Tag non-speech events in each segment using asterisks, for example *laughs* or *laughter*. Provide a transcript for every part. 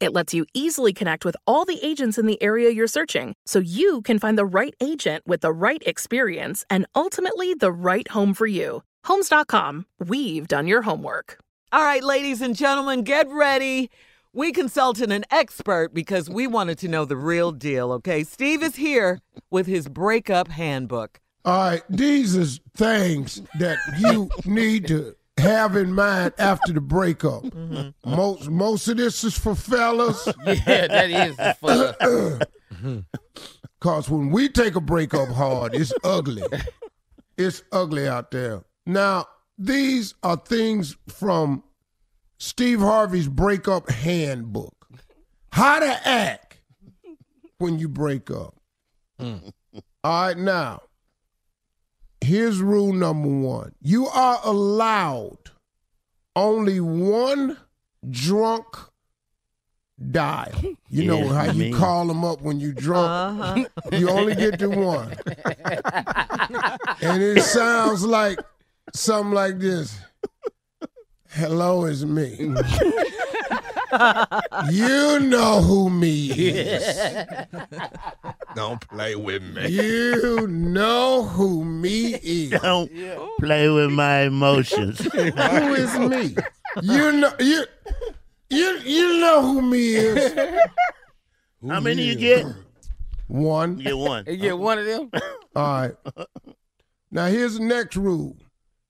It lets you easily connect with all the agents in the area you're searching so you can find the right agent with the right experience and ultimately the right home for you. Homes.com, we've done your homework. All right, ladies and gentlemen, get ready. We consulted an expert because we wanted to know the real deal, okay? Steve is here with his breakup handbook. All right, these are things that you need to have in mind after the breakup. Mm-hmm. Most most of this is for fellas. *laughs* Yeah, that is for *clears throat* Cause when we take a breakup hard, it's ugly. It's ugly out there. Now, these are things from Steve Harvey's breakup handbook. How to act when you break up. All right, now, here's rule number one you are allowed only one drunk dial. You know Yeah, how you mean- call them up when you're drunk? Uh-huh. You only get to one. and it sounds like something like this. Hello, is me. You know who me is. *laughs* Don't play with me. You know who me is. Don't play with my emotions. *laughs* Who is me? You know you you you know who me is. *laughs* How many you get? One. You get one. You get one of them? All right. Now here's the next rule.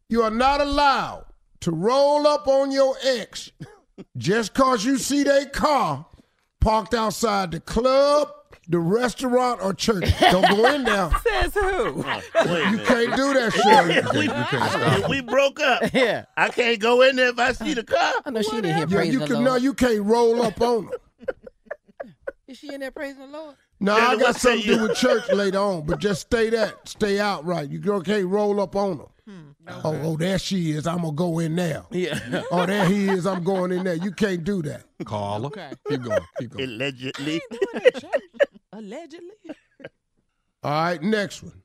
You are not allowed to roll up on your ex just cause you see their car parked outside the club, the restaurant, or church. Don't go in there. *laughs* Says who? Wait You can't do that, shit. we, if we broke up. *laughs* Yeah. I can't go in there if I see the car. I know she in here Yeah, praising you the can Lord. no, you can't roll up on them. *laughs* Is she in there praising the Lord? No, I got something to do with church later on, but just stay that, stay out right. You girl can't roll up on them. Oh, oh, there she is. I'm gonna go in there. Yeah. Oh, there he is. I'm going in there. You can't do that. Carla. Okay. Keep going. Keep going. Allegedly. Allegedly. All right, next one.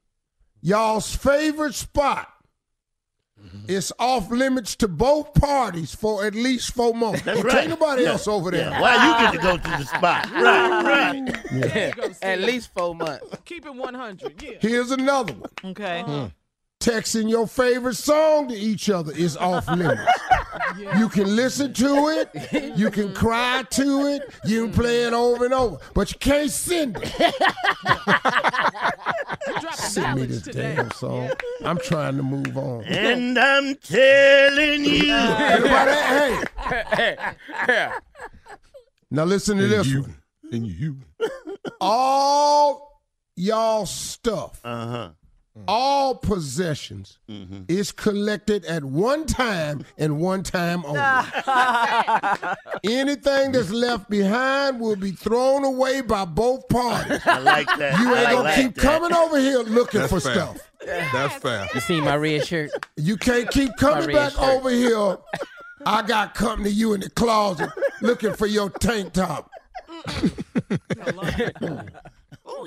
Y'all's favorite spot. It's off limits to both parties for at least four months. That's right. take nobody Yeah. else over there. Yeah. Why you get to go to the spot? *laughs* Right, right. At least four months. Keep it 100. Yeah. Here's another one. Okay. Uh-huh. Uh-huh. Texting your favorite song to each other is off *laughs* limits. You can listen to it, you can mm-hmm. cry to it, you can play it over and over, but you can't send it. *laughs* Send me this damn song. I'm trying to move on. And I'm telling you. Everybody, hey, Yeah. *laughs* now listen to this one. And you. All y'all stuff, Uh huh. Mm. all possessions mm-hmm. is collected at one time and one time only. *laughs* Anything that's left behind will be thrown away by both parties. I like that. You ain't I gonna like keep that. coming over here looking That's for fair. stuff. That's fair. You see my red shirt? You can't keep coming back shirt. over here. I got company you in the closet looking for your tank top. *laughs* Oh,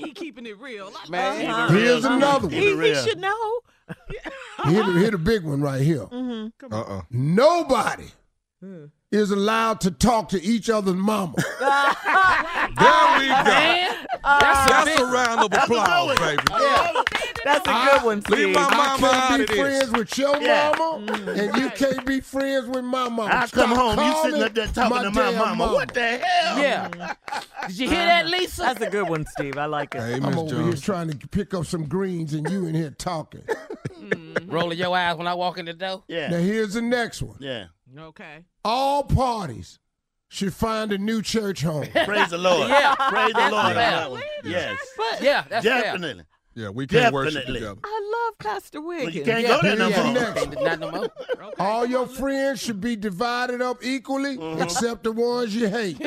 He keeping it real. I Man. love it. Here's another one. He, he should know. Here, the- here the big one right here. Mm-hmm. Uh-uh. Nobody hmm. is allowed to talk to each other's mama. *laughs* There we go. Man, that's a That's a round of applause, baby. That's a good one, Steve. Leave Steve. my I mama out can't of be this. friends with your Yeah. mama, mm. and you can't be friends with my mama. I come Stop home, you calling sitting up there talking to my damn mama. What the hell? Yeah. Mm. Did you hear that, Lisa? That's a good one, Steve. I like it. Hey, I'm Miss over here Jones. trying to pick up some greens, and you in here talking. Mm. Rolling your eyes when I walk in the door. Yeah. Now here's the next one. Yeah. Okay. All parties should find a new church home. Praise the Lord. Yeah. Praise the Lord on that one. Yes. Yeah, that's fair. Definitely. Yeah, we can't worship Definitely. together. I love Pastor Well, Wiggins. you can't Yeah. go there no Here's more. next one. Not no more. *laughs* All your friends should be divided up equally, Mm-hmm. except the ones you hate. *laughs* oh,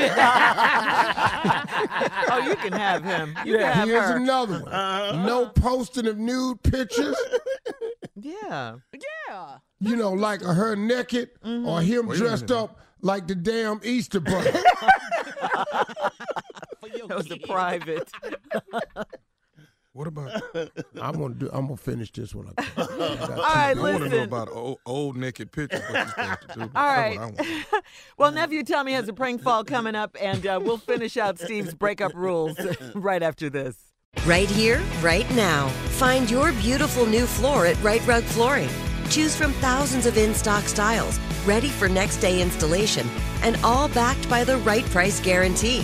you can have him. You can have Here's her. another one. Uh-huh. No posting of nude pictures. *laughs* Yeah. Yeah. you know, like her naked Mm-hmm. or him Wait dressed up like the damn Easter bunny. That was a private. What about? I'm gonna do. I'm gonna finish this one. I got- I got All two. I want to know about old, old naked pictures. What you supposed to do? All That's right. what *laughs* I want. *laughs* well, nephew Tommy has a prank fall coming up, and uh, we'll finish out Steve's breakup rules *laughs* right after this. Right here, right now. Find your beautiful new floor at Rite Rug Flooring. Choose from thousands of in stock styles, ready for next day installation, and all backed by the right price guarantee.